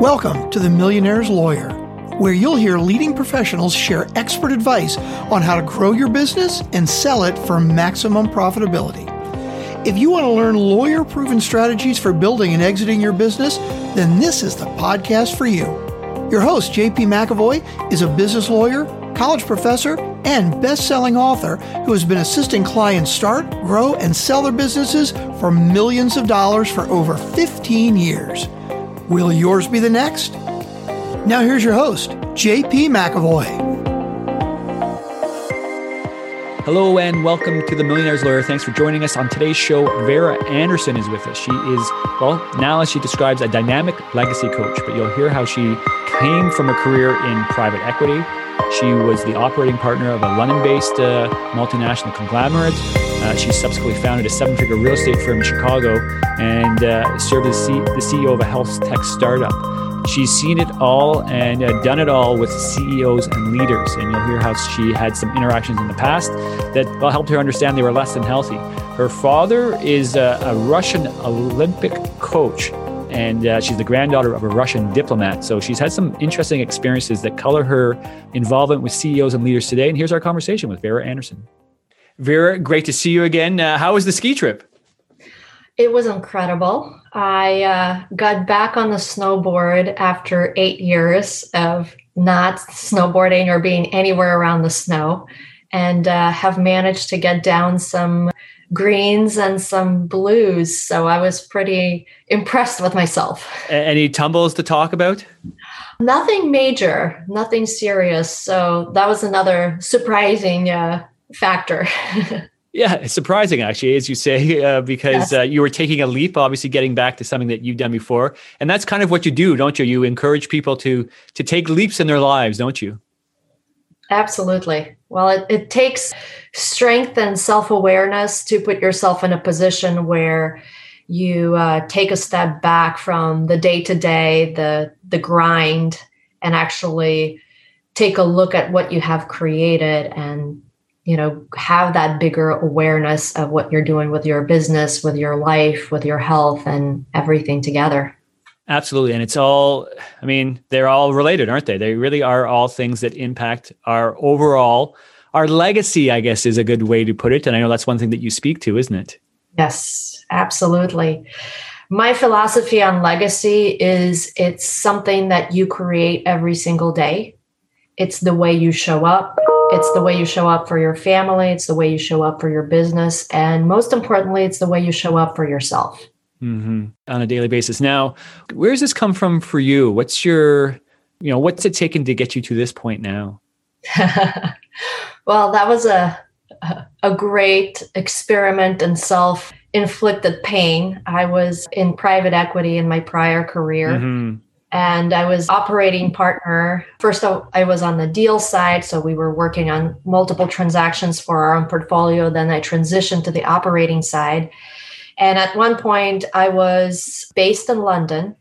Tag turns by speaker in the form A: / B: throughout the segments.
A: Welcome to The Millionaire's Lawyer, where you'll hear leading professionals share expert advice on how to grow your business and sell it for maximum profitability. If you want to learn lawyer proven strategies for building and exiting your business, then this is the podcast for you. Your host, JP McAvoy, is a business lawyer, college professor, and best selling author who has been assisting clients start, grow, and sell their businesses for millions of dollars for over 15 years. Will yours be the next? Now, here's your host, JP McAvoy.
B: Hello and welcome to the Millionaire's Lawyer. Thanks for joining us on today's show. Vera Anderson is with us. She is, well, now as she describes, a dynamic legacy coach, but you'll hear how she came from a career in private equity. She was the operating partner of a London based uh, multinational conglomerate. Uh, she subsequently founded a seven figure real estate firm in Chicago and uh, served as C- the CEO of a health tech startup. She's seen it all and uh, done it all with CEOs and leaders. And you'll hear how she had some interactions in the past that well, helped her understand they were less than healthy. Her father is a, a Russian Olympic coach, and uh, she's the granddaughter of a Russian diplomat. So she's had some interesting experiences that color her involvement with CEOs and leaders today. And here's our conversation with Vera Anderson. Vera, great to see you again. Uh, how was the ski trip?
C: It was incredible. I uh, got back on the snowboard after eight years of not snowboarding or being anywhere around the snow, and uh, have managed to get down some greens and some blues. So I was pretty impressed with myself.
B: Any tumbles to talk about?
C: Nothing major, nothing serious. So that was another surprising uh, factor.
B: yeah, it's surprising actually, as you say, uh, because yes. uh, you were taking a leap, obviously getting back to something that you've done before, and that's kind of what you do, don't you? You encourage people to to take leaps in their lives, don't you?
C: Absolutely. Well, it, it takes strength and self awareness to put yourself in a position where you uh, take a step back from the day to day, the the grind, and actually take a look at what you have created and you know have that bigger awareness of what you're doing with your business with your life with your health and everything together.
B: Absolutely. And it's all i mean they're all related aren't they? They really are all things that impact our overall our legacy i guess is a good way to put it. And i know that's one thing that you speak to isn't it?
C: Yes absolutely. My philosophy on legacy is it's something that you create every single day. It's the way you show up it's the way you show up for your family, it's the way you show up for your business, and most importantly, it's the way you show up for yourself.
B: Mm-hmm. On a daily basis. Now, where does this come from for you? What's your, you know, what's it taken to get you to this point now?
C: well, that was a a great experiment in self inflicted pain. I was in private equity in my prior career. Mm-hmm and I was operating partner. First, I was on the deal side, so we were working on multiple transactions for our own portfolio. Then I transitioned to the operating side. And at one point, I was based in London.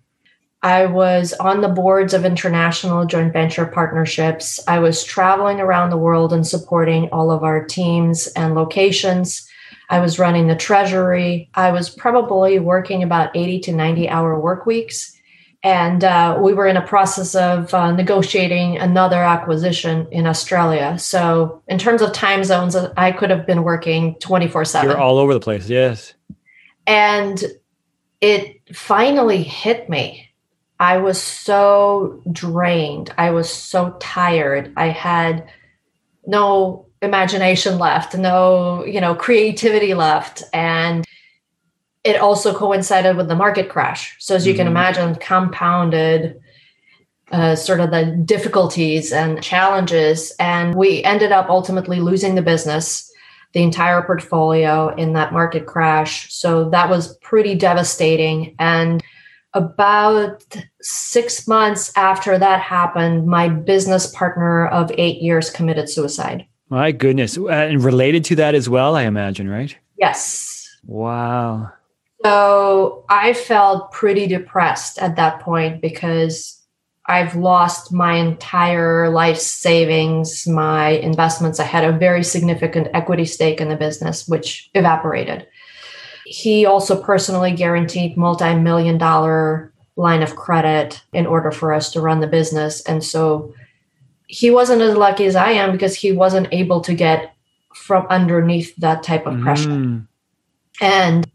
C: I was on the boards of international joint venture partnerships. I was traveling around the world and supporting all of our teams and locations. I was running the treasury. I was probably working about 80 to 90 hour work weeks and uh, we were in a process of uh, negotiating another acquisition in Australia. So, in terms of time zones, I could have been working 24 7.
B: You're all over the place, yes.
C: And it finally hit me. I was so drained. I was so tired. I had no imagination left, no, you know, creativity left. And it also coincided with the market crash. So as you mm-hmm. can imagine, compounded uh, sort of the difficulties and challenges. And we ended up ultimately losing the business, the entire portfolio in that market crash. So that was pretty devastating. And about six months after that happened, my business partner of eight years committed suicide.
B: My goodness. And related to that as well, I imagine, right?
C: Yes.
B: Wow.
C: So I felt pretty depressed at that point because I've lost my entire life savings, my investments. I had a very significant equity stake in the business, which evaporated. He also personally guaranteed multi million dollar line of credit in order for us to run the business. And so he wasn't as lucky as I am because he wasn't able to get from underneath that type of pressure. Mm. And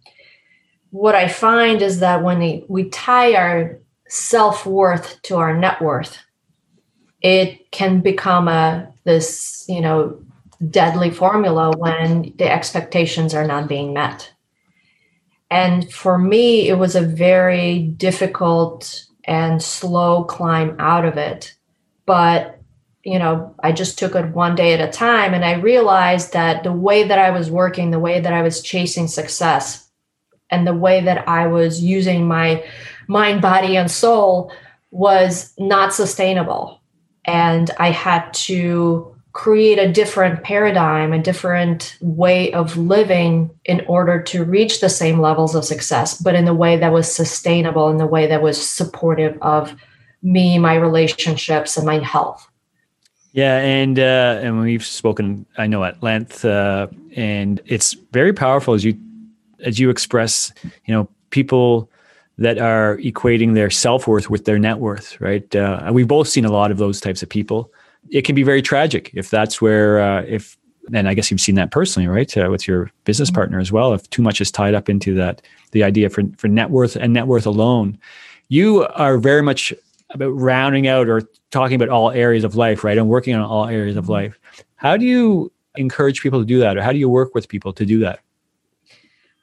C: what I find is that when we, we tie our self worth to our net worth, it can become a this you know deadly formula when the expectations are not being met. And for me, it was a very difficult and slow climb out of it. But, you know, I just took it one day at a time. And I realized that the way that I was working, the way that I was chasing success, and the way that I was using my mind, body, and soul was not sustainable. And I had to create a different paradigm, a different way of living in order to reach the same levels of success, but in a way that was sustainable, in the way that was supportive of me, my relationships, and my health.
B: Yeah, and uh, and we've spoken, I know, at length, uh, and it's very powerful as you as you express, you know, people that are equating their self worth with their net worth, right? Uh, we've both seen a lot of those types of people it can be very tragic if that's where uh, if and I guess you've seen that personally, right, uh, with your business mm-hmm. partner as well. If too much is tied up into that, the idea for for net worth and net worth alone, you are very much about rounding out or talking about all areas of life, right, and working on all areas of mm-hmm. life. How do you encourage people to do that, or how do you work with people to do that?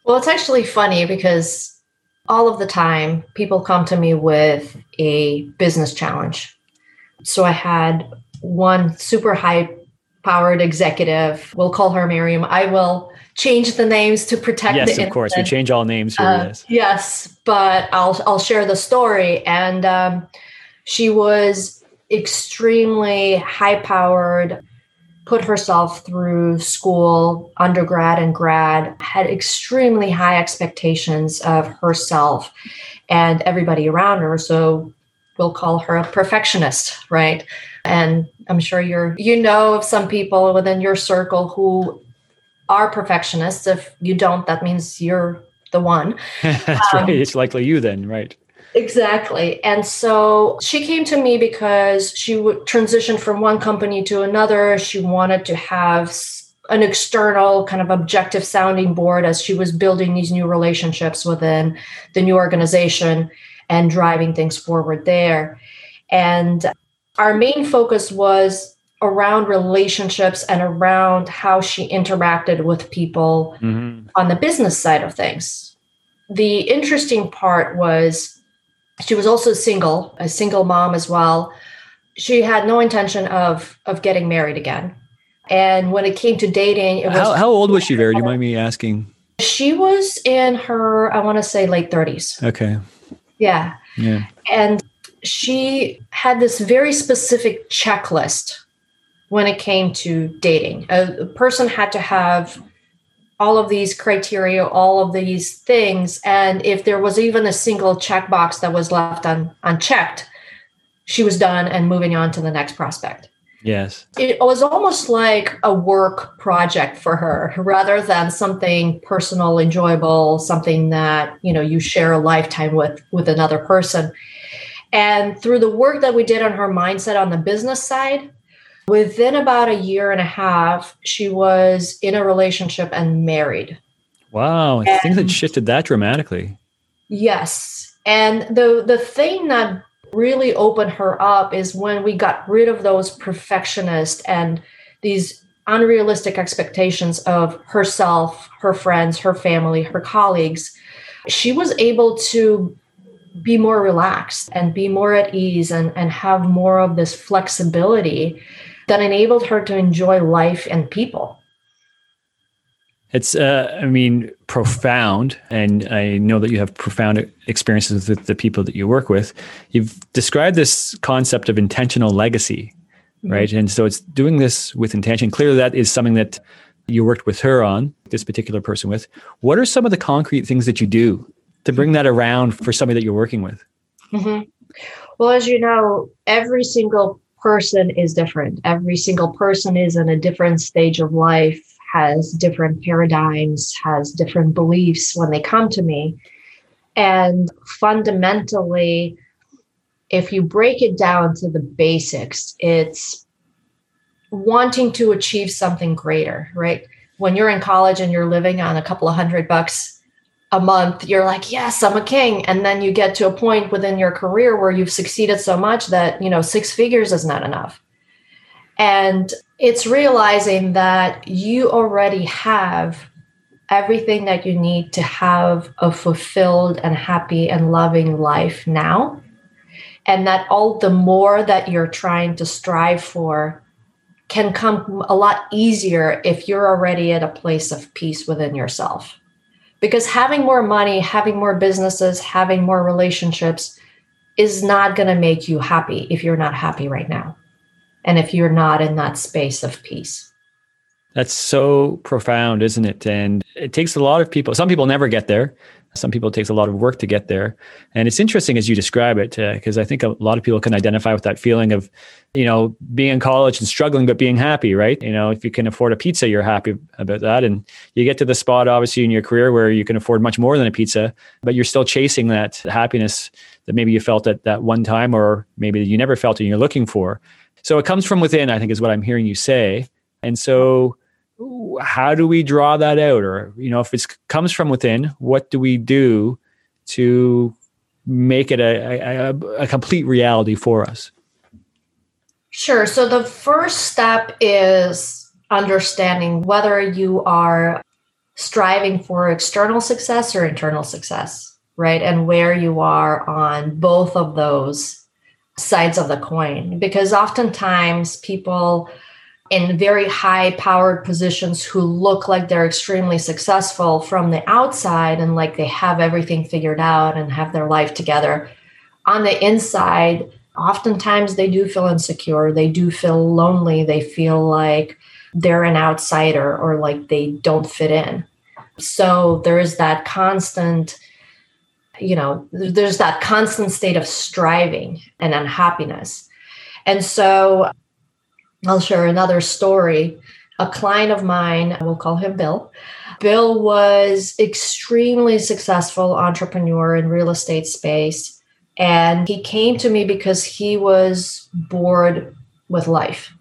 C: Well, it's actually funny because all of the time people come to me with a business challenge. So I had one super high powered executive. We'll call her Miriam. I will change the names to protect
B: yes, of course. We change all names here. Uh,
C: yes. yes, but I'll I'll share the story. And um, she was extremely high powered, put herself through school, undergrad and grad, had extremely high expectations of herself and everybody around her. So we'll call her a perfectionist, right? And I'm sure you're you know of some people within your circle who are perfectionists. If you don't, that means you're the one.
B: That's um, right. It's likely you then, right?
C: Exactly. And so she came to me because she would transition from one company to another. She wanted to have an external kind of objective sounding board as she was building these new relationships within the new organization and driving things forward there. And our main focus was around relationships and around how she interacted with people mm-hmm. on the business side of things. The interesting part was she was also single, a single mom as well. She had no intention of of getting married again. And when it came to dating, it was
B: how, how old was she, Vera? Do you mind me asking?
C: She was in her, I want to say late 30s.
B: Okay.
C: Yeah.
B: Yeah.
C: And she had this very specific checklist when it came to dating. A, a person had to have all of these criteria, all of these things. And if there was even a single checkbox that was left un, unchecked, she was done and moving on to the next prospect.
B: Yes.
C: It was almost like a work project for her rather than something personal, enjoyable, something that, you know, you share a lifetime with with another person. And through the work that we did on her mindset on the business side, within about a year and a half, she was in a relationship and married.
B: Wow. I think that shifted that dramatically.
C: Yes. And the the thing that really opened her up is when we got rid of those perfectionist and these unrealistic expectations of herself, her friends, her family, her colleagues. She was able to be more relaxed and be more at ease and, and have more of this flexibility that enabled her to enjoy life and people.
B: It's, uh, I mean, profound. And I know that you have profound experiences with the people that you work with. You've described this concept of intentional legacy, mm-hmm. right? And so it's doing this with intention. Clearly, that is something that you worked with her on, this particular person with. What are some of the concrete things that you do to bring that around for somebody that you're working with?
C: Mm-hmm. Well, as you know, every single person is different. Every single person is in a different stage of life, has different paradigms, has different beliefs when they come to me. And fundamentally, if you break it down to the basics, it's wanting to achieve something greater, right? When you're in college and you're living on a couple of hundred bucks a month, you're like, yes, I'm a king. And then you get to a point within your career where you've succeeded so much that, you know, six figures is not enough. And it's realizing that you already have everything that you need to have a fulfilled and happy and loving life now. And that all the more that you're trying to strive for can come a lot easier if you're already at a place of peace within yourself. Because having more money, having more businesses, having more relationships is not going to make you happy if you're not happy right now. And if you're not in that space of peace.
B: That's so profound, isn't it? And it takes a lot of people. Some people never get there. Some people it takes a lot of work to get there. And it's interesting as you describe it, because uh, I think a lot of people can identify with that feeling of, you know, being in college and struggling, but being happy, right? You know, if you can afford a pizza, you're happy about that. And you get to the spot, obviously, in your career where you can afford much more than a pizza, but you're still chasing that happiness that maybe you felt at that one time, or maybe you never felt and you're looking for. So it comes from within, I think, is what I'm hearing you say. And so, how do we draw that out? Or you know if it comes from within what do we do to make it a, a, a, complete reality for us?
C: Sure. So the first step is understanding whether you are striving for external success or internal success right? And where you are on both of those sides of the coin. Because oftentimes people in very high powered positions who look like they're extremely successful from the outside and like they have everything figured out and have their life together. On the inside, oftentimes they do feel insecure, they do feel lonely, they feel like they're an outsider or like they don't fit in. So there is that constant you know there's that constant state of striving and unhappiness and so I'll share another story. A client of mine, we'll call him Bill. Bill was extremely successful entrepreneur in real estate space and he came to me because he was bored with life.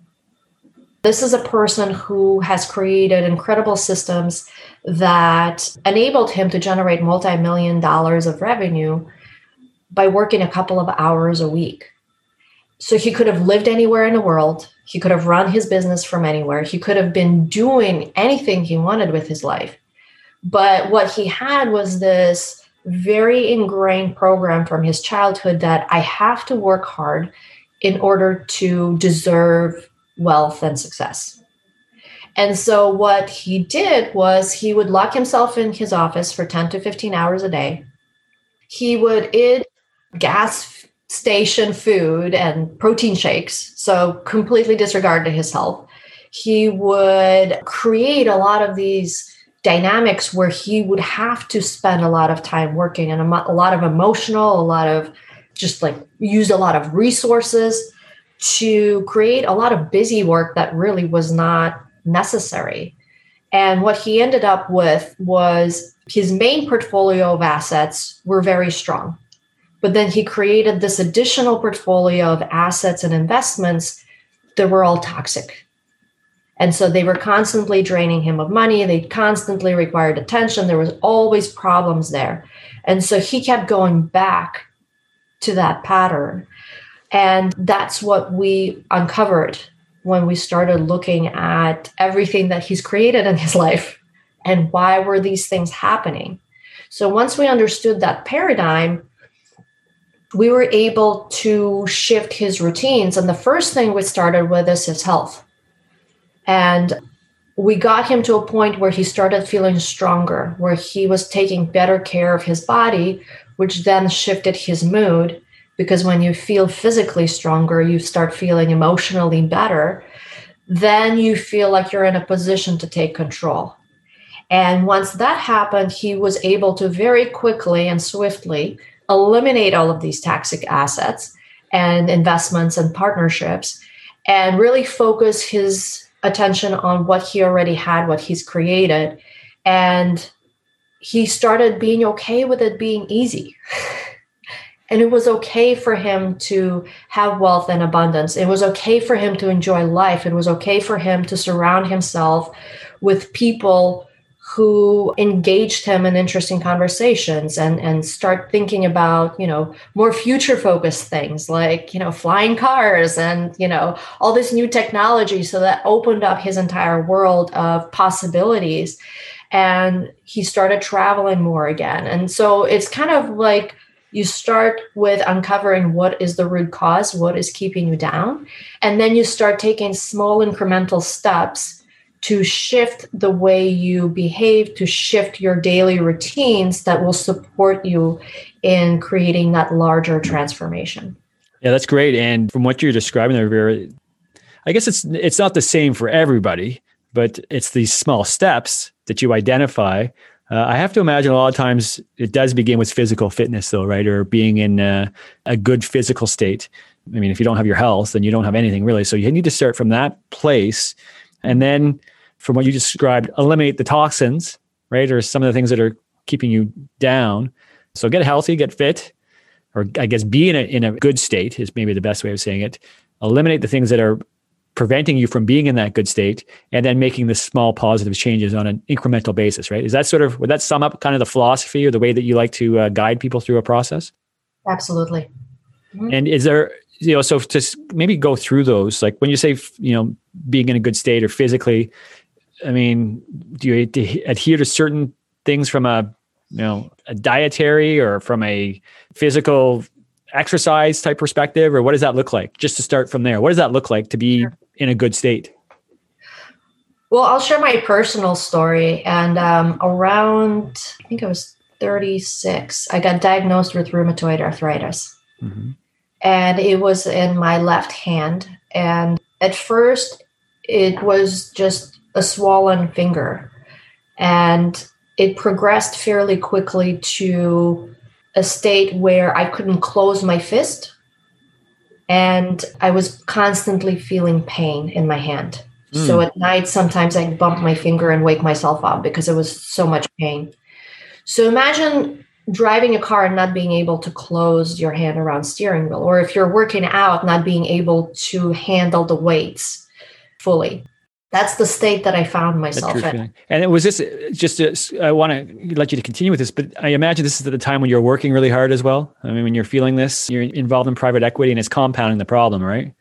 C: This is a person who has created incredible systems that enabled him to generate multi-million dollars of revenue by working a couple of hours a week. So he could have lived anywhere in the world. He could have run his business from anywhere. He could have been doing anything he wanted with his life. But what he had was this very ingrained program from his childhood that I have to work hard in order to deserve wealth and success. And so what he did was he would lock himself in his office for 10 to 15 hours a day. He would eat gas station food and protein shakes, so completely disregarded his health. He would create a lot of these dynamics where he would have to spend a lot of time working and a, lot of emotional, a lot of just like use a lot of resources to create a lot of busy work that really was not necessary. And what he ended up with was his main portfolio of assets were very strong. But then he created this additional portfolio of assets and investments that were all toxic. And so they were constantly draining him of money. They constantly required attention. There was always problems there. And so he kept going back to that pattern. And that's what we uncovered when we started looking at everything that he's created in his life and why were these things happening. So once we understood that paradigm, we were able to shift his routines. And the first thing we started with is his health. And we got him to a point where he started feeling stronger, where he was taking better care of his body, which then shifted his mood. Because when you feel physically stronger, you start feeling emotionally better. Then you feel like you're in a position to take control. And once that happened, he was able to very quickly and swiftly eliminate all of these toxic assets and investments and partnerships and really focus his attention on what he already had, what he's created, and he started being okay with it being easy. and it was okay for him to have wealth and abundance. It was okay for him to enjoy life. It was okay for him to surround himself with people who engaged him in interesting conversations and and start thinking about you know more future focused things like you know flying cars and you know all this new technology. So that opened up his entire world of possibilities. And he started traveling more again. And so it's kind of like you start with uncovering what is the root cause what is keeping you down. And then you start taking small incremental steps to shift the way you behave, to shift your daily routines that will support you in creating that larger transformation.
B: Yeah, that's great. And from what you're describing there, Vera, I guess it's it's not the same for everybody, but it's these small steps that you identify. Uh, I have to imagine a lot of times it does begin with physical fitness, though, right? Or being in a, a good physical state. I mean, if you don't have your health, then you don't have anything really. So you need to start from that place and then from what you described, eliminate the toxins, right? Or some of the things that are keeping you down. So get healthy, get fit, or I guess be in a, in a good state is maybe the best way of saying it. Eliminate the things that are preventing you from being in that good state and then making the small positive changes on an incremental basis, right? Is that sort of, would that sum up kind of the philosophy or the way that you like to uh, guide people through a process?
C: Absolutely.
B: Mm-hmm. And is there, you know, so to maybe go through those, like when you say, you know, being in a good state or physically, I mean, do you adhere to certain things from a you know a dietary or from a physical exercise type perspective, or what does that look like? Just to start from there, what does that look like to be in a good state?
C: Well, I'll share my personal story. And um, around, I think I was 36, I got diagnosed with rheumatoid arthritis. Mm-hmm. And it was in my left hand. And at first, it was just a swollen finger. And it progressed fairly quickly to a state where I couldn't close my fist. And I was constantly feeling pain in my hand. Mm. So at night, sometimes I'd bump my finger and wake myself up because it was so much pain. So imagine driving a car and not being able to close your hand around steering wheel, or if you're working out, not being able to handle the weights fully that's the state that I found myself in. Feeling.
B: And it was this just, to, I want to let you to continue with this, but I imagine this is at the time when you're working really hard as well. I mean, when you're feeling this, you're involved in private equity and it's compounding the problem, right?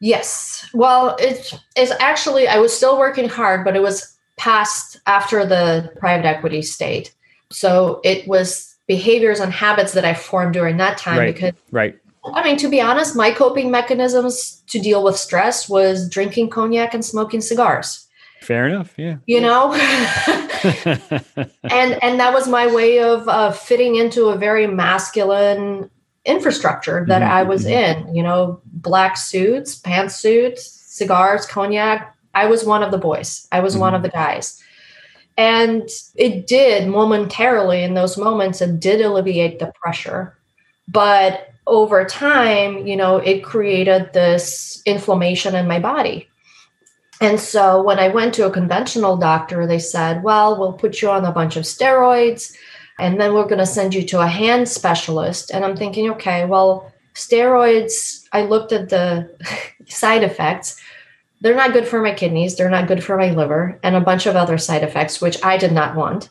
C: Yes. Well, it's, it's actually, I was still working hard, but it was past after the private equity state. So it was behaviors and habits that I formed during that time
B: right.
C: because
B: right.
C: I mean, to be honest, my coping mechanisms to deal with stress was drinking cognac and smoking cigars.
B: Fair enough. Yeah.
C: You know, and and that was my way of uh, fitting into a very masculine infrastructure that mm-hmm. I was mm-hmm. in. You know, black suits, pantsuits, cigars, cognac. I was one of the boys. I was mm-hmm. one of the guys. And it did momentarily in those moments, it did alleviate the pressure. But over time, you know, it created this inflammation in my body. And so when I went to a conventional doctor, they said, well, we'll put you on a bunch of steroids and then we're going to send you to a hand specialist. And I'm thinking, okay, well, steroids, I looked at the side effects. They're not good for my kidneys, they're not good for my liver, and a bunch of other side effects, which I did not want.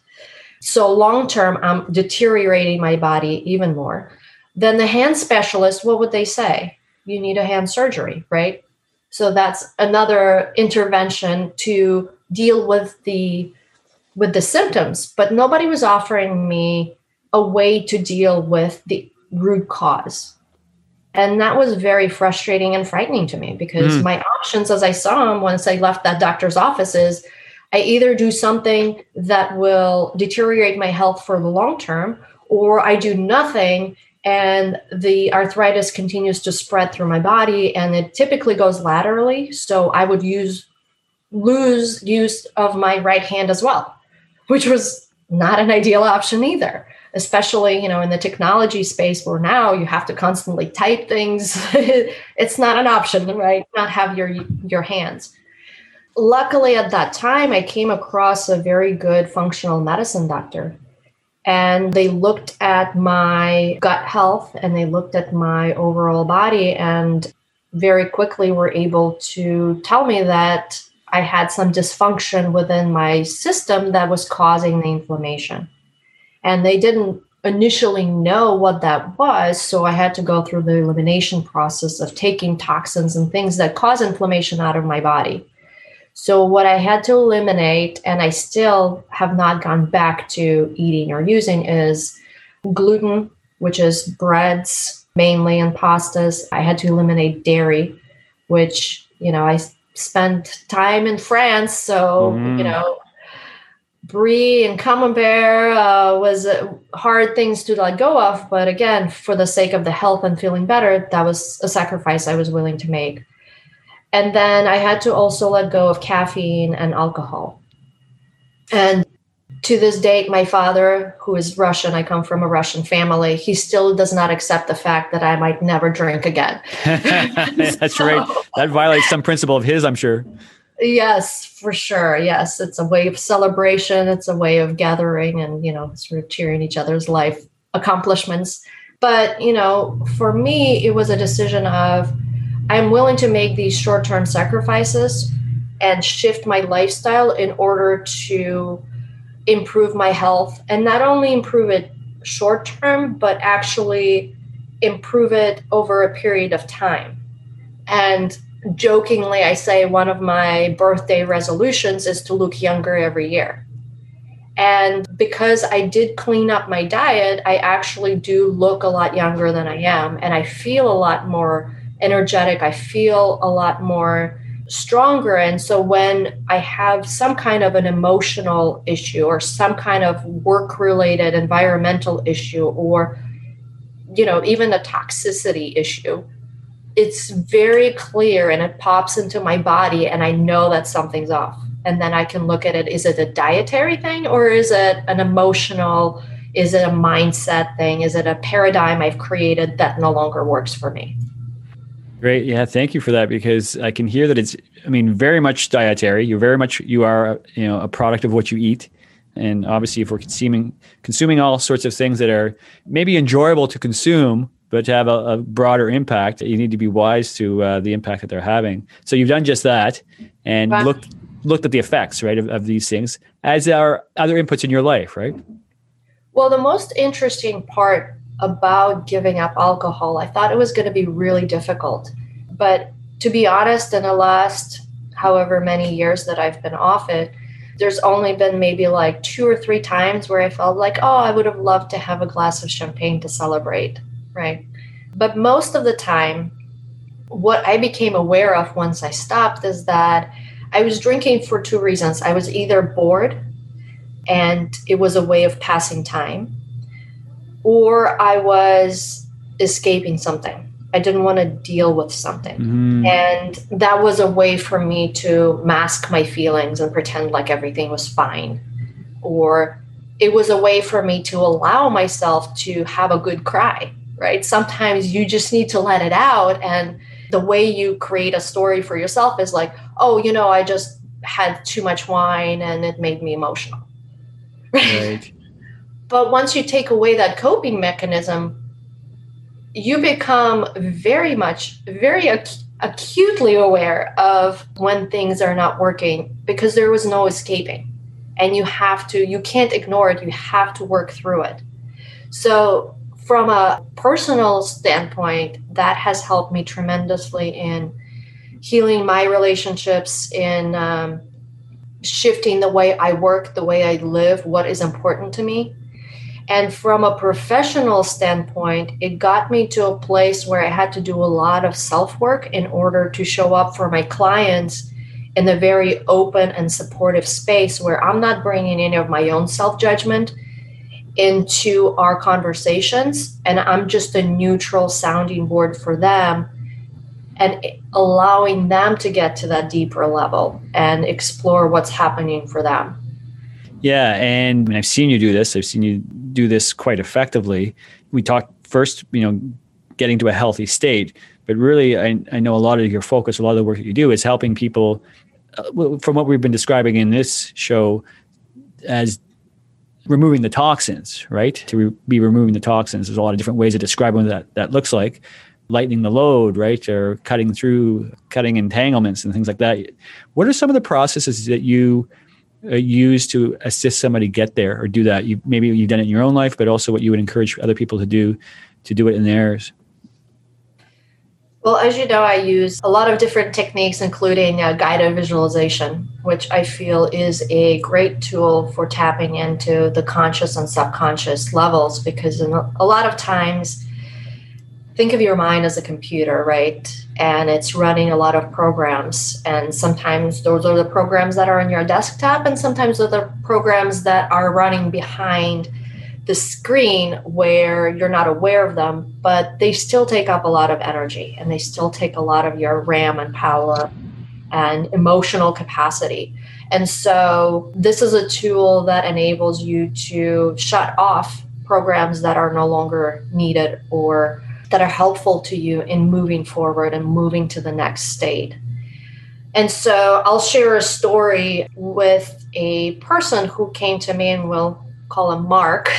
C: So long term, I'm deteriorating my body even more. Then the hand specialist, what would they say? You need a hand surgery, right? So that's another intervention to deal with the with the symptoms, but nobody was offering me a way to deal with the root cause. And that was very frustrating and frightening to me because mm. my options as I saw them once I left that doctor's office is I either do something that will deteriorate my health for the long term or I do nothing and the arthritis continues to spread through my body and it typically goes laterally so i would use lose use of my right hand as well which was not an ideal option either especially you know in the technology space where now you have to constantly type things it's not an option right not have your your hands luckily at that time, I came across a very good functional medicine doctor. And they looked at my gut health and they looked at my overall body and very quickly were able to tell me that I had some dysfunction within my system that was causing the inflammation. And they didn't initially know what that was. So I had to go through the elimination process of taking toxins and things that cause inflammation out of my body. So, what I had to eliminate, and I still have not gone back to eating or using, is gluten, which is breads mainly and pastas. I had to eliminate dairy, which, you know, I spent time in France. So, mm. you know, brie and camembert uh, was hard things to let go of. But again, for the sake of the health and feeling better, that was a sacrifice I was willing to make. And then I had to also let go of caffeine and alcohol. And to this date, my father, who is Russian, I come from a Russian family, he still does not accept the fact that I might never drink again.
B: That's so, right. That violates some principle of his, I'm sure.
C: Yes, for sure. Yes, it's a way of celebration. It's a way of gathering and, you know, sort of cheering each other's life accomplishments. But, you know, for me, it was a decision of, I'm willing to make these short term sacrifices and shift my lifestyle in order to improve my health and not only improve it short term, but actually improve it over a period of time. And jokingly, I say one of my birthday resolutions is to look younger every year. And because I did clean up my diet, I actually do look a lot younger than I am. And I feel a lot more energetic. I feel a lot more stronger. And so when I have some kind of an emotional issue or some kind of work related environmental issue or, you know, even a toxicity issue, it's very clear and it pops into my body and I know that something's off. And then I can look at it. Is it a dietary thing or is it an emotional? Is it a mindset thing? Is it a paradigm I've created that no longer works for me?
B: Great. Yeah. Thank you for that because I can hear that it's, I mean, very much dietary. You're very much, you are, you know, a product of what you eat. And obviously, if we're consuming, consuming all sorts of things that are maybe enjoyable to consume, but to have a, a broader impact, you need to be wise to uh, the impact that they're having. So you've done just that and wow. looked, looked at the effects, right, of, of these things as are other inputs in your life, right?
C: Well, the most interesting part about giving up alcohol. I thought it was going to be really difficult. But to be honest, in the last however many years that I've been off it, there's only been maybe like two or three times where I felt like, oh, I would have loved to have a glass of champagne to celebrate, right? But most of the time, what I became aware of once I stopped is that I was drinking for two reasons. I was either bored and it was a way of passing time, or I was escaping something. I didn't want to deal with something. Mm-hmm. And that was a way for me to mask my feelings and pretend like everything was fine. Or it was a way for me to allow myself to have a good cry, right? Sometimes you just need to let it out. And the way you create a story for yourself is like, oh, you know, I just had too much wine and it made me emotional. Right. But once you take away that coping mechanism, you become very much, very ac- acutely aware of when things are not working because there was no escaping. And you have to, you can't ignore it, you have to work through it. So, from a personal standpoint, that has helped me tremendously in healing my relationships, in um, shifting the way I work, the way I live, what is important to me. And from a professional standpoint, it got me to a place where I had to do a lot of self work in order to show up for my clients in a very open and supportive space where I'm not bringing any of my own self judgment into our conversations. And I'm just a neutral sounding board for them and allowing them to get to that deeper level and explore what's happening for them.
B: Yeah, and I've seen you do this. I've seen you do this quite effectively. We talked first, you know, getting to a healthy state, but really, I, I know a lot of your focus, a lot of the work that you do is helping people uh, from what we've been describing in this show as removing the toxins, right? To re- be removing the toxins. There's a lot of different ways of describing what that that looks like. Lightening the load, right? Or cutting through, cutting entanglements and things like that. What are some of the processes that you uh, use to assist somebody get there or do that? You maybe you've done it in your own life, but also what you would encourage other people to do to do it in theirs.
C: Well, as you know, I use a lot of different techniques, including uh, guided visualization, which I feel is a great tool for tapping into the conscious and subconscious levels. Because a lot of times, think of your mind as a computer, right? And it's running a lot of programs. And sometimes those are the programs that are on your desktop, and sometimes those are the programs that are running behind the screen where you're not aware of them, but they still take up a lot of energy and they still take a lot of your RAM and power and emotional capacity. And so, this is a tool that enables you to shut off programs that are no longer needed or that are helpful to you in moving forward and moving to the next state. And so, I'll share a story with a person who came to me and will call him Mark.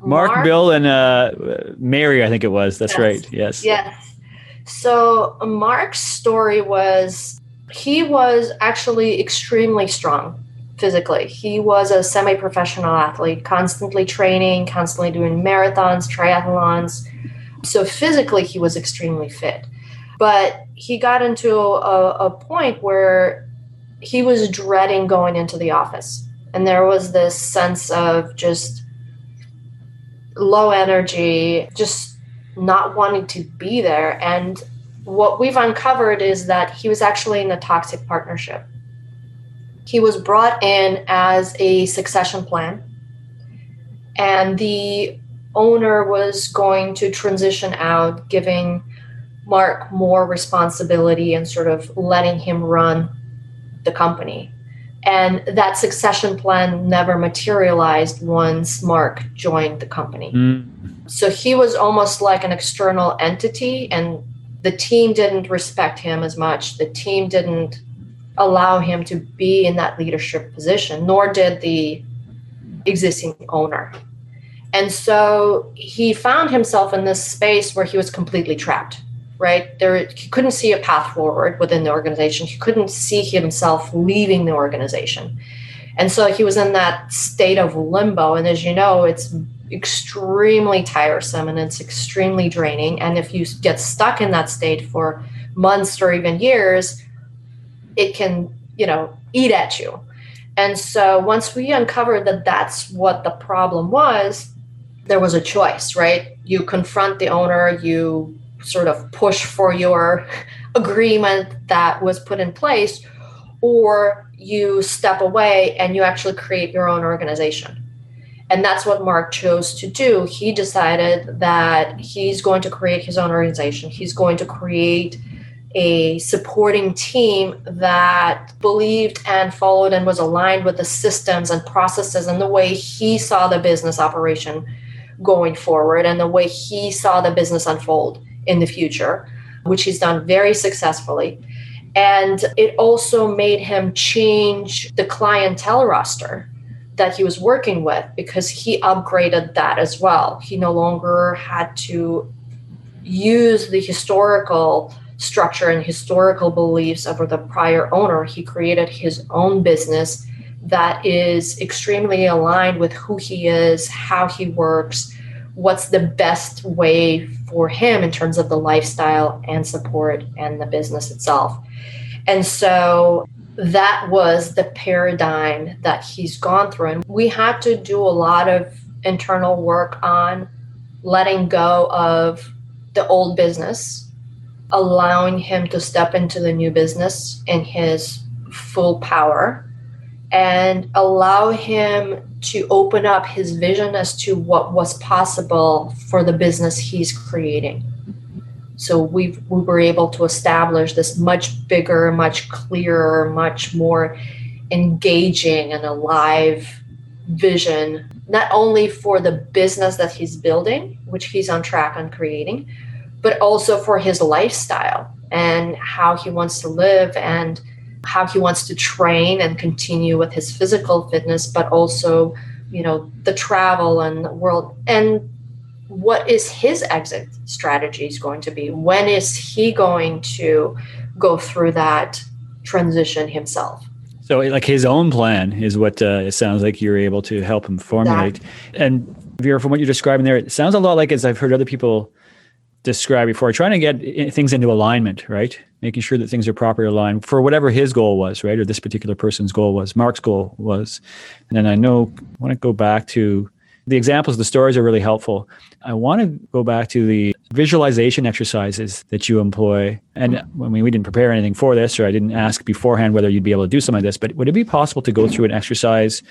B: Mark, Mark Bill, and uh, Mary, I think it was. That's yes. right. Yes.
C: Yes. So Mark's story was he was actually extremely strong physically. He was a semi professional athlete, constantly training, constantly doing marathons, triathlons. So physically, he was extremely fit. But he got into a, a point where he was dreading going into the office and there was this sense of just low energy, just not wanting to be there. And what we've uncovered is that he was actually in a toxic partnership. He was brought in as a succession plan, and the owner was going to transition out, giving Mark more responsibility and sort of letting him run the company. And that succession plan never materialized once Mark joined the company. Mm. So he was almost like an external entity, and the team didn't respect him as much. The team didn't allow him to be in that leadership position, nor did the existing owner. And so he found himself in this space where he was completely trapped right? There, he couldn't see a path forward within the organization. He couldn't see himself leaving the organization. And so he was in that state of limbo. And as you know, it's extremely tiresome and it's extremely draining. And if you get stuck in that state for months or even years, it can, you know, eat at you. And so once we uncovered that that's what the problem was, there was a choice, right? You confront the owner, you sort of push for your agreement that was put in place, or you step away and you actually create your own organization. And that's what Mark chose to do. He decided that he's going to create his own organization. He's going to create a supporting team that believed and followed and was aligned with the systems and processes and the way he saw the business operation going forward and the way he saw the business unfold in the future, which he's done very successfully. And it also made him change the clientele roster that he was working with because he upgraded that as well. He no longer had to use the historical structure and historical beliefs of the prior owner. He created his own business that is extremely aligned with who he is, how he works, what's the best way for him in terms of the lifestyle and support and the business itself. And so that was the paradigm that he's gone through. And we had to do a lot of internal work on letting go of the old business, allowing him to step into the new business in his full power and allow him to open up his vision as to what was possible for the business he's creating. So we we were able to establish this much bigger, much clearer, much more engaging and alive vision, not only for the business that he's building, which he's on track on creating, but also for his lifestyle and how he wants to live and how he wants to train and continue with his physical fitness, but also, you know, the travel and the world and what is his exit strategies going to be? When is he going to go through that transition himself?
B: So, like his own plan is what uh, it sounds like you're able to help him formulate. And Vera, from what you're describing there, it sounds a lot like as I've heard other people describe before, trying to get things into alignment, right? Making sure that things are properly aligned for whatever his goal was, right? Or this particular person's goal was, Mark's goal was. And then I know I want to go back to the examples, the stories are really helpful. I want to go back to the visualization exercises that you employ. And I mean, we didn't prepare anything for this, or I didn't ask beforehand whether you'd be able to do some of this, but would it be possible to go through an exercise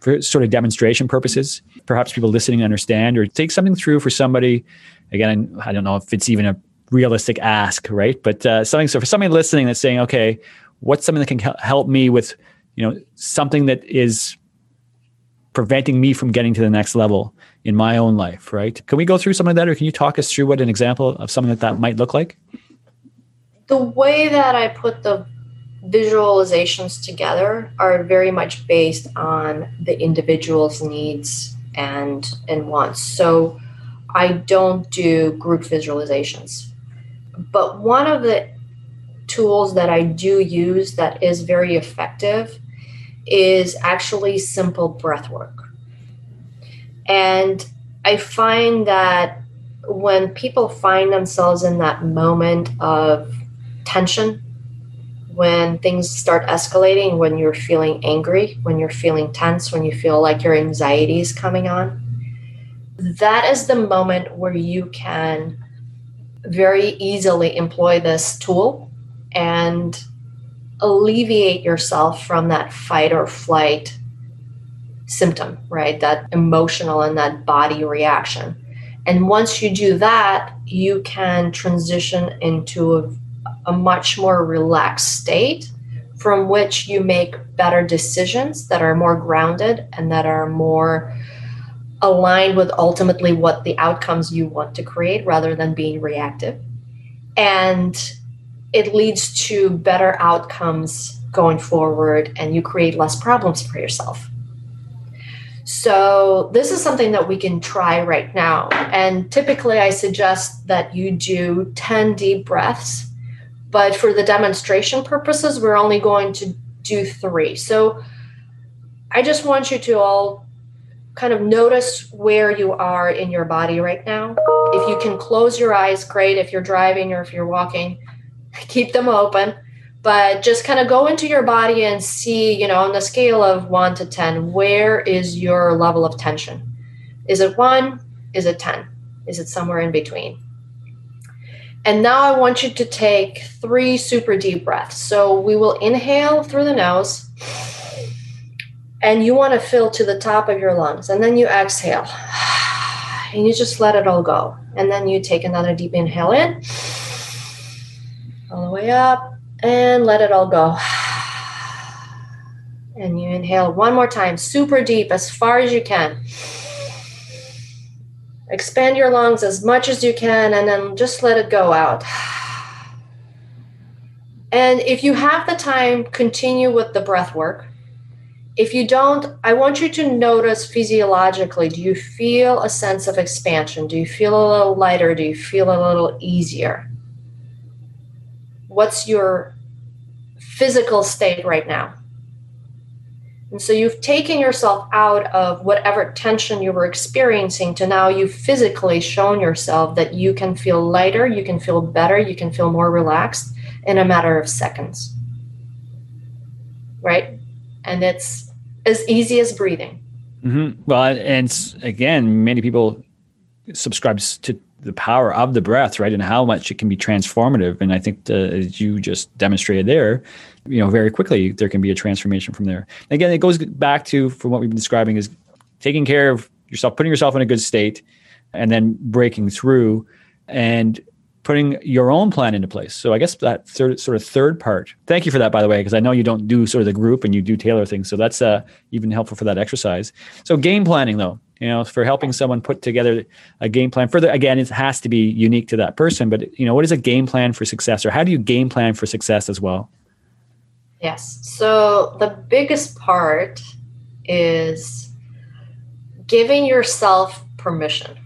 B: for sort of demonstration purposes? Perhaps people listening understand, or take something through for somebody. Again, I don't know if it's even a realistic ask, right? But uh, something, so for somebody listening that's saying, okay, what's something that can help me with, you know, something that is preventing me from getting to the next level in my own life, right? Can we go through some of that, or can you talk us through what an example of something like that might look like?
C: The way that I put the visualizations together are very much based on the individual's needs and and wants. So I don't do group visualizations. But one of the tools that I do use that is very effective is actually simple breath work. And I find that when people find themselves in that moment of tension, when things start escalating, when you're feeling angry, when you're feeling tense, when you feel like your anxiety is coming on, that is the moment where you can very easily employ this tool and alleviate yourself from that fight or flight symptom, right? That emotional and that body reaction. And once you do that, you can transition into a, a, much more relaxed state from which you make better decisions that are more grounded and that are more aligned with ultimately what the outcomes you want to create rather than being reactive. And it leads to better outcomes going forward and you create less problems for yourself. So, this is something that we can try right now. And typically, I suggest that you do 10 deep breaths. But for the demonstration purposes, we're only going to do three. So, I just want you to all kind of notice where you are in your body right now. If you can close your eyes, great. If you're driving or if you're walking, keep them open. But just kind of go into your body and see you know on the scale of 1 to 10 where is your level of tension? Is it 1 is it 10 is it somewhere in between? And now i want you to take three super deep breaths. So we will inhale through the nose and you want to fill to the top of your lungs and then you exhale and you just let it all go and then you take another deep inhale in all the way up and let it all go. And you inhale one more time, super deep, as far as you can. Expand your lungs as much as you can, and then just let it go out. And if you have the time, continue with the breath work. If you don't, I want you to notice physiologically do you feel a sense of expansion? Do you feel a little lighter? Do you feel a little easier? what's your physical state right now? And so you've taken yourself out of whatever tension you were experiencing to now you've physically shown yourself that you can feel lighter, you can feel better, you can feel more relaxed in a matter of seconds. Right? And it's as easy as breathing.
B: Mm-hmm. Well, and again, many people subscribe to the power of the breath, right, and how much it can be transformative. And I think uh, as you just demonstrated there, you know, very quickly there can be a transformation from there. Again, it goes back to from what we've been describing is taking care of yourself, putting yourself in a good state, and then breaking through and putting your own plan into place. So I guess that third, sort of third part. Thank you for that, by the way, because I know you don't do sort of the group and you do tailor things. So that's uh, even helpful for that exercise. So game planning, though, you know, for helping someone put together a game plan. Further, again, it has to be unique to that person. But you know, what is a game plan for success, or how do you game plan for success as well?
C: Yes. So the biggest part is giving yourself permission.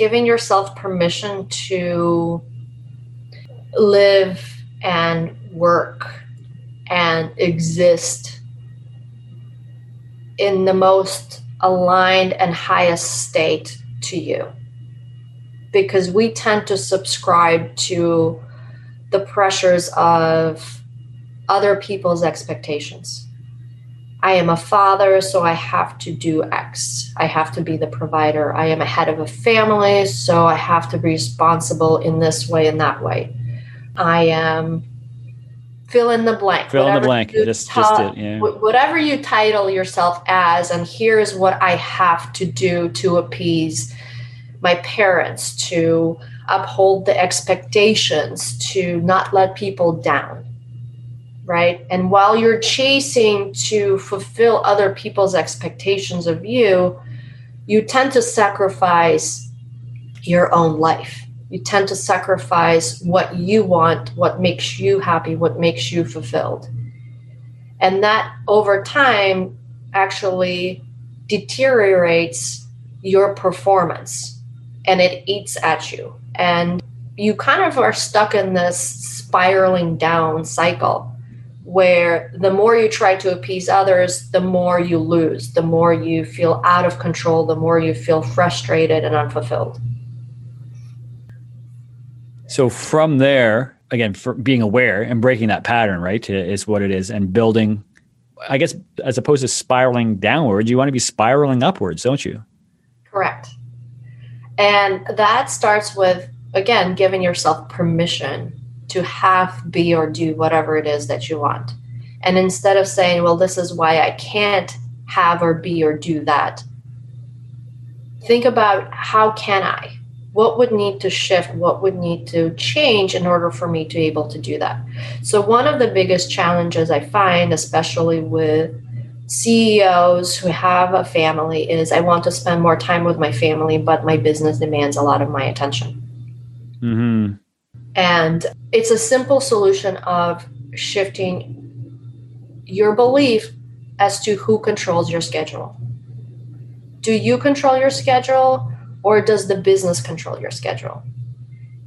C: Giving yourself permission to live and work and exist in the most aligned and highest state to you. Because we tend to subscribe to the pressures of other people's expectations. I am a father, so I have to do X. I have to be the provider. I am a head of a family, so I have to be responsible in this way and that way. I am fill in the blank.
B: Fill in the blank. Just, ta- just it, yeah.
C: Whatever you title yourself as, and here's what I have to do to appease my parents, to uphold the expectations, to not let people down. Right. And while you're chasing to fulfill other people's expectations of you, you tend to sacrifice your own life you tend to sacrifice what you want, what makes you happy, what makes you fulfilled. And that over time actually deteriorates your performance and it eats at you. And you kind of are stuck in this spiraling down cycle where the more you try to appease others, the more you lose, the more you feel out of control, the more you feel frustrated and unfulfilled.
B: So from there, again, for being aware and breaking that pattern, right, is what it is, and building. I guess as opposed to spiraling downwards, you want to be spiraling upwards, don't you?
C: Correct. And that starts with again giving yourself permission to have, be, or do whatever it is that you want. And instead of saying, well, this is why I can't have or be or do that, think about how can I? what would need to shift what would need to change in order for me to be able to do that so one of the biggest challenges i find especially with ceos who have a family is i want to spend more time with my family but my business demands a lot of my attention mm-hmm. And it's a simple solution of shifting your belief as to who controls your schedule do you control your schedule or does the business control your schedule?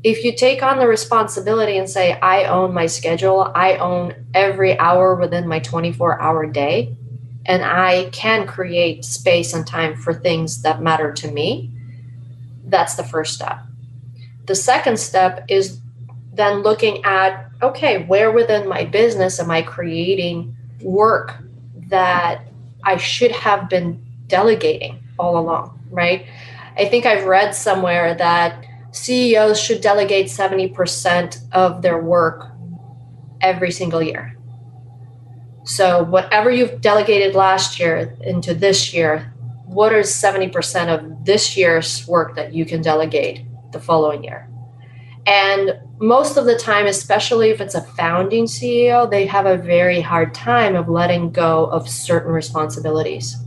C: If you take on the responsibility and say, I own my schedule, I own every hour within my 24 hour day, and I can create space and time for things that matter to me, that's the first step. The second step is then looking at okay, where within my business am I creating work that I should have been delegating all along, right? I think I've read somewhere that CEOs should delegate 70% of their work every single year. So, whatever you've delegated last year into this year, what is 70% of this year's work that you can delegate the following year? And most of the time, especially if it's a founding CEO, they have a very hard time of letting go of certain responsibilities.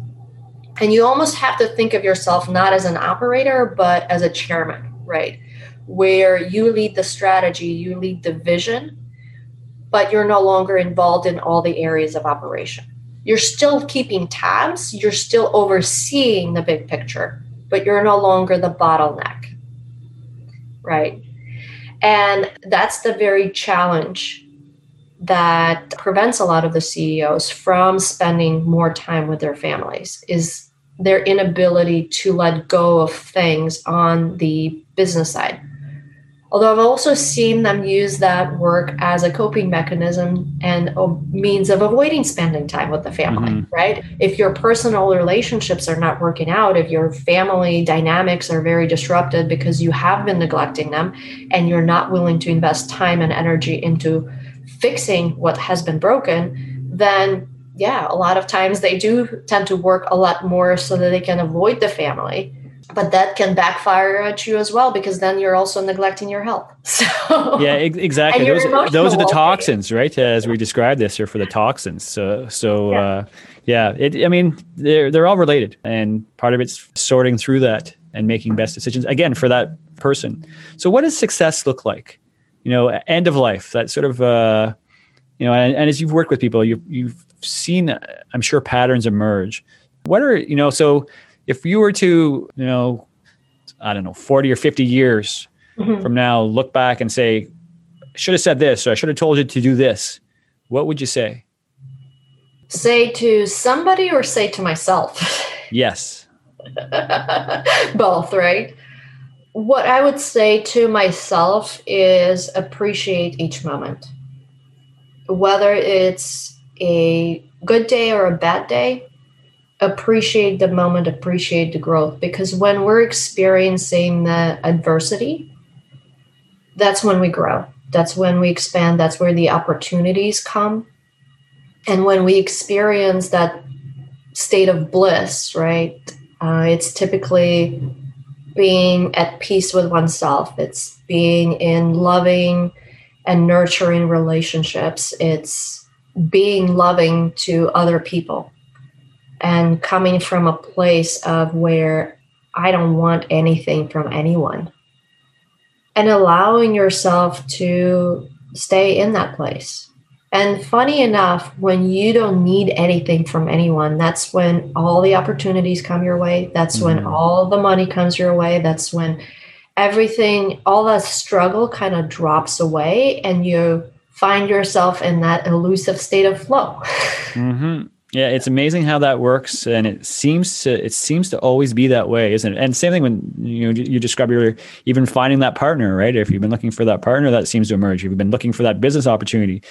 C: And you almost have to think of yourself not as an operator, but as a chairman, right? Where you lead the strategy, you lead the vision, but you're no longer involved in all the areas of operation. You're still keeping tabs, you're still overseeing the big picture, but you're no longer the bottleneck, right? And that's the very challenge that prevents a lot of the CEOs from spending more time with their families is their inability to let go of things on the business side. Although I've also seen them use that work as a coping mechanism and a means of avoiding spending time with the family, mm-hmm. right? If your personal relationships are not working out, if your family dynamics are very disrupted because you have been neglecting them and you're not willing to invest time and energy into fixing what has been broken, then yeah, a lot of times they do tend to work a lot more so that they can avoid the family. But that can backfire at you as well because then you're also neglecting your health. So
B: yeah, exactly. Those, those are the toxins, right? As we described this here for the toxins. So so yeah, uh, yeah it, I mean they're they're all related, and part of it's sorting through that and making best decisions again for that person. So what does success look like? You know, end of life, that sort of. Uh, you know, and, and as you've worked with people, you, you've seen, I'm sure, patterns emerge. What are, you know, so if you were to, you know, I don't know, 40 or 50 years mm-hmm. from now, look back and say, I should have said this, or I should have told you to do this, what would you say?
C: Say to somebody or say to myself?
B: Yes.
C: Both, right? What I would say to myself is appreciate each moment. Whether it's a good day or a bad day, appreciate the moment, appreciate the growth. Because when we're experiencing the adversity, that's when we grow. That's when we expand. That's where the opportunities come. And when we experience that state of bliss, right, uh, it's typically being at peace with oneself, it's being in loving and nurturing relationships, it's being loving to other people and coming from a place of where I don't want anything from anyone and allowing yourself to stay in that place. And funny enough, when you don't need anything from anyone, that's when all the opportunities come your way. That's mm-hmm. when all the money comes your way. That's when everything, all that struggle kind of drops away and you find yourself in that elusive state of flow.
B: Mm-hmm. Yeah, it's amazing how that works, and it seems to it seems to always be that way, isn't it? And same thing when you know, you described earlier, even finding that partner, right? If you've been looking for that partner, that seems to emerge. If you've been looking for that business opportunity,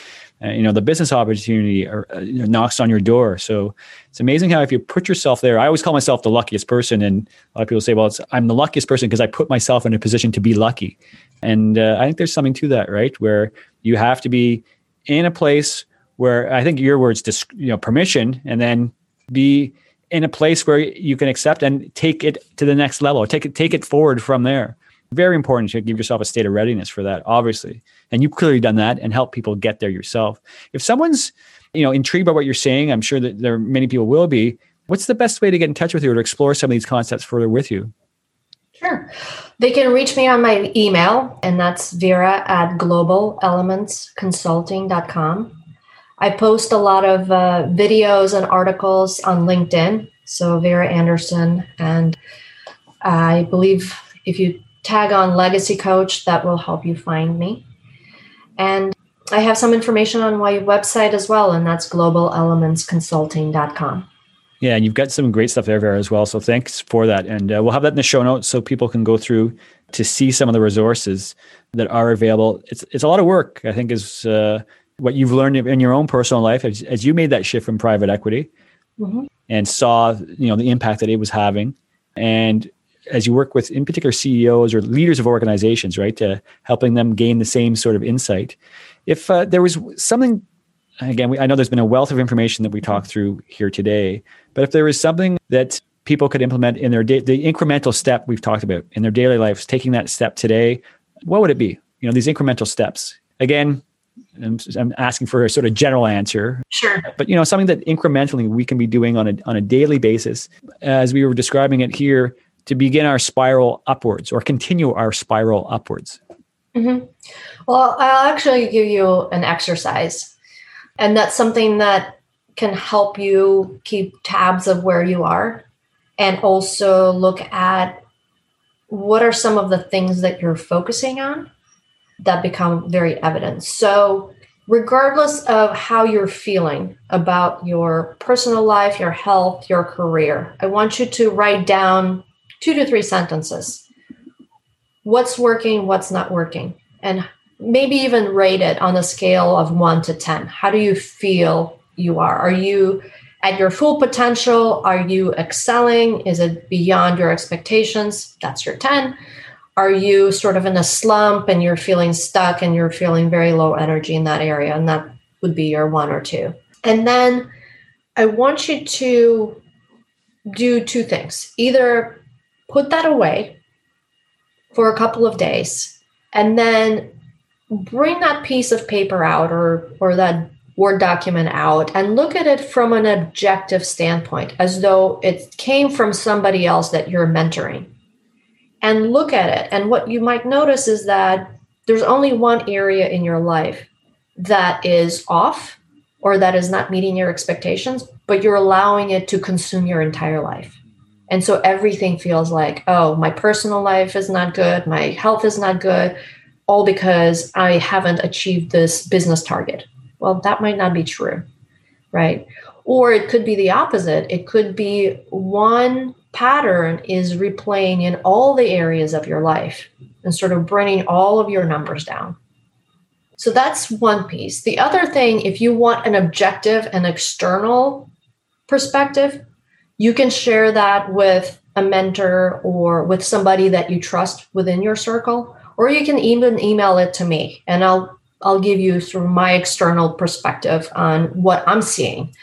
B: uh, you know the business opportunity or, uh, knocks on your door. So it's amazing how if you put yourself there, I always call myself the luckiest person, and a lot of people say, "Well, I'm the luckiest person because I put myself in a position to be lucky." And uh, I think there's something to that, right? Where you have to be in a place where I think your words, you know, permission, and then be in a place where you can accept and take it to the next level, take it take it forward from there. Very important to give yourself a state of readiness for that, obviously. And you've clearly done that and help people get there yourself. If someone's, you know, intrigued by what you're saying, I'm sure that there are many people will be. What's the best way to get in touch with you or to explore some of these concepts further with you?
C: Sure. They can reach me on my email, and that's vera at globalelementsconsulting.com. I post a lot of uh, videos and articles on LinkedIn. So, Vera Anderson. And I believe if you tag on Legacy Coach, that will help you find me. And I have some information on my website as well, and that's globalelementsconsulting.com.
B: Yeah, and you've got some great stuff there, Vera, as well. So thanks for that. And uh, we'll have that in the show notes so people can go through to see some of the resources that are available. It's it's a lot of work, I think, is uh, what you've learned in your own personal life as, as you made that shift from private equity mm-hmm. and saw you know the impact that it was having. And as you work with in particular ceos or leaders of organizations right to helping them gain the same sort of insight if uh, there was something again we, i know there's been a wealth of information that we talked through here today but if there was something that people could implement in their day, the incremental step we've talked about in their daily lives taking that step today what would it be? You know these incremental steps. Again I'm, I'm asking for a sort of general answer.
C: Sure.
B: But you know, something that incrementally we can be doing on a on a daily basis, as we were describing it here, to begin our spiral upwards or continue our spiral upwards.
C: Mm-hmm. Well, I'll actually give you an exercise, and that's something that can help you keep tabs of where you are, and also look at what are some of the things that you're focusing on that become very evident. So, regardless of how you're feeling about your personal life, your health, your career, I want you to write down two to three sentences. What's working, what's not working, and maybe even rate it on a scale of one to 10. How do you feel you are? Are you at your full potential? Are you excelling? Is it beyond your expectations? That's your 10 are you sort of in a slump and you're feeling stuck and you're feeling very low energy in that area? And that would be your one or two. And then i want you to do two things. Either put that away for a couple of days and then bring that piece of paper out or or that word document out and look at it from an objective standpoint as though it came from somebody else that you're mentoring and look at it. And what you might notice is that there's only one area in your life that is off or that is not meeting your expectations, but you're allowing it to consume your entire life. And so everything feels like, oh, my personal life is not good, my health is not good, all because I haven't achieved this business target. Well, that might not be true, right? Or it could be the opposite. It could be one pattern is replaying in all the areas of your life and sort of bringing all of your numbers down. So that's one piece. The other thing, if you want an objective and external perspective, you can share that with a mentor or with somebody that you trust within your circle, or you can even email it to me and I'll I'll give you of my external perspective on what I'm seeing.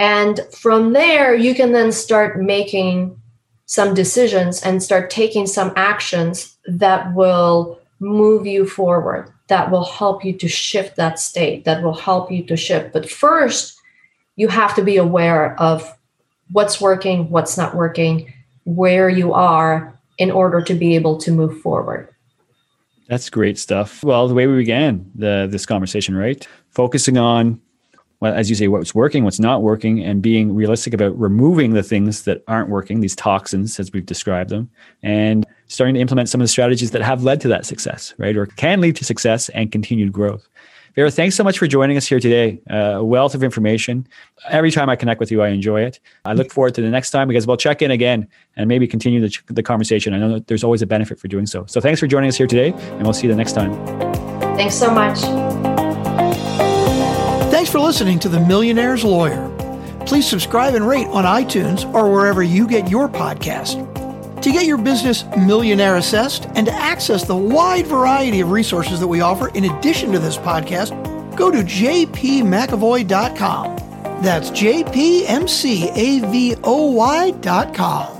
C: And from there, you can then start making some decisions and start taking some actions that will move you forward, that will help you to shift that state, that will help you to shift. But first, you have to be aware of what's working, what's not working, where you are in order to be able to move forward.
B: That's great stuff. Well, the way we began the, this conversation, right? Focusing on well, as you say, what's working, what's not working, and being realistic about removing the things that aren't working, these toxins, as we've described them, and starting to implement some of the strategies that have led to that success, right? Or can lead to success and continued growth. Vera, thanks so much for joining us here today. Uh, a wealth of information. Every time I connect with you, I enjoy it. I look forward to the next time because we'll check in again and maybe continue the, the conversation. I know that there's always a benefit for doing so. So thanks for joining us here today, and we'll see you the next time.
C: Thanks so much.
A: For listening to The Millionaire's Lawyer. Please subscribe and rate on iTunes or wherever you get your podcast. To get your business millionaire assessed and to access the wide variety of resources that we offer in addition to this podcast, go to jpmcavoy.com. That's jpmcavoy.com.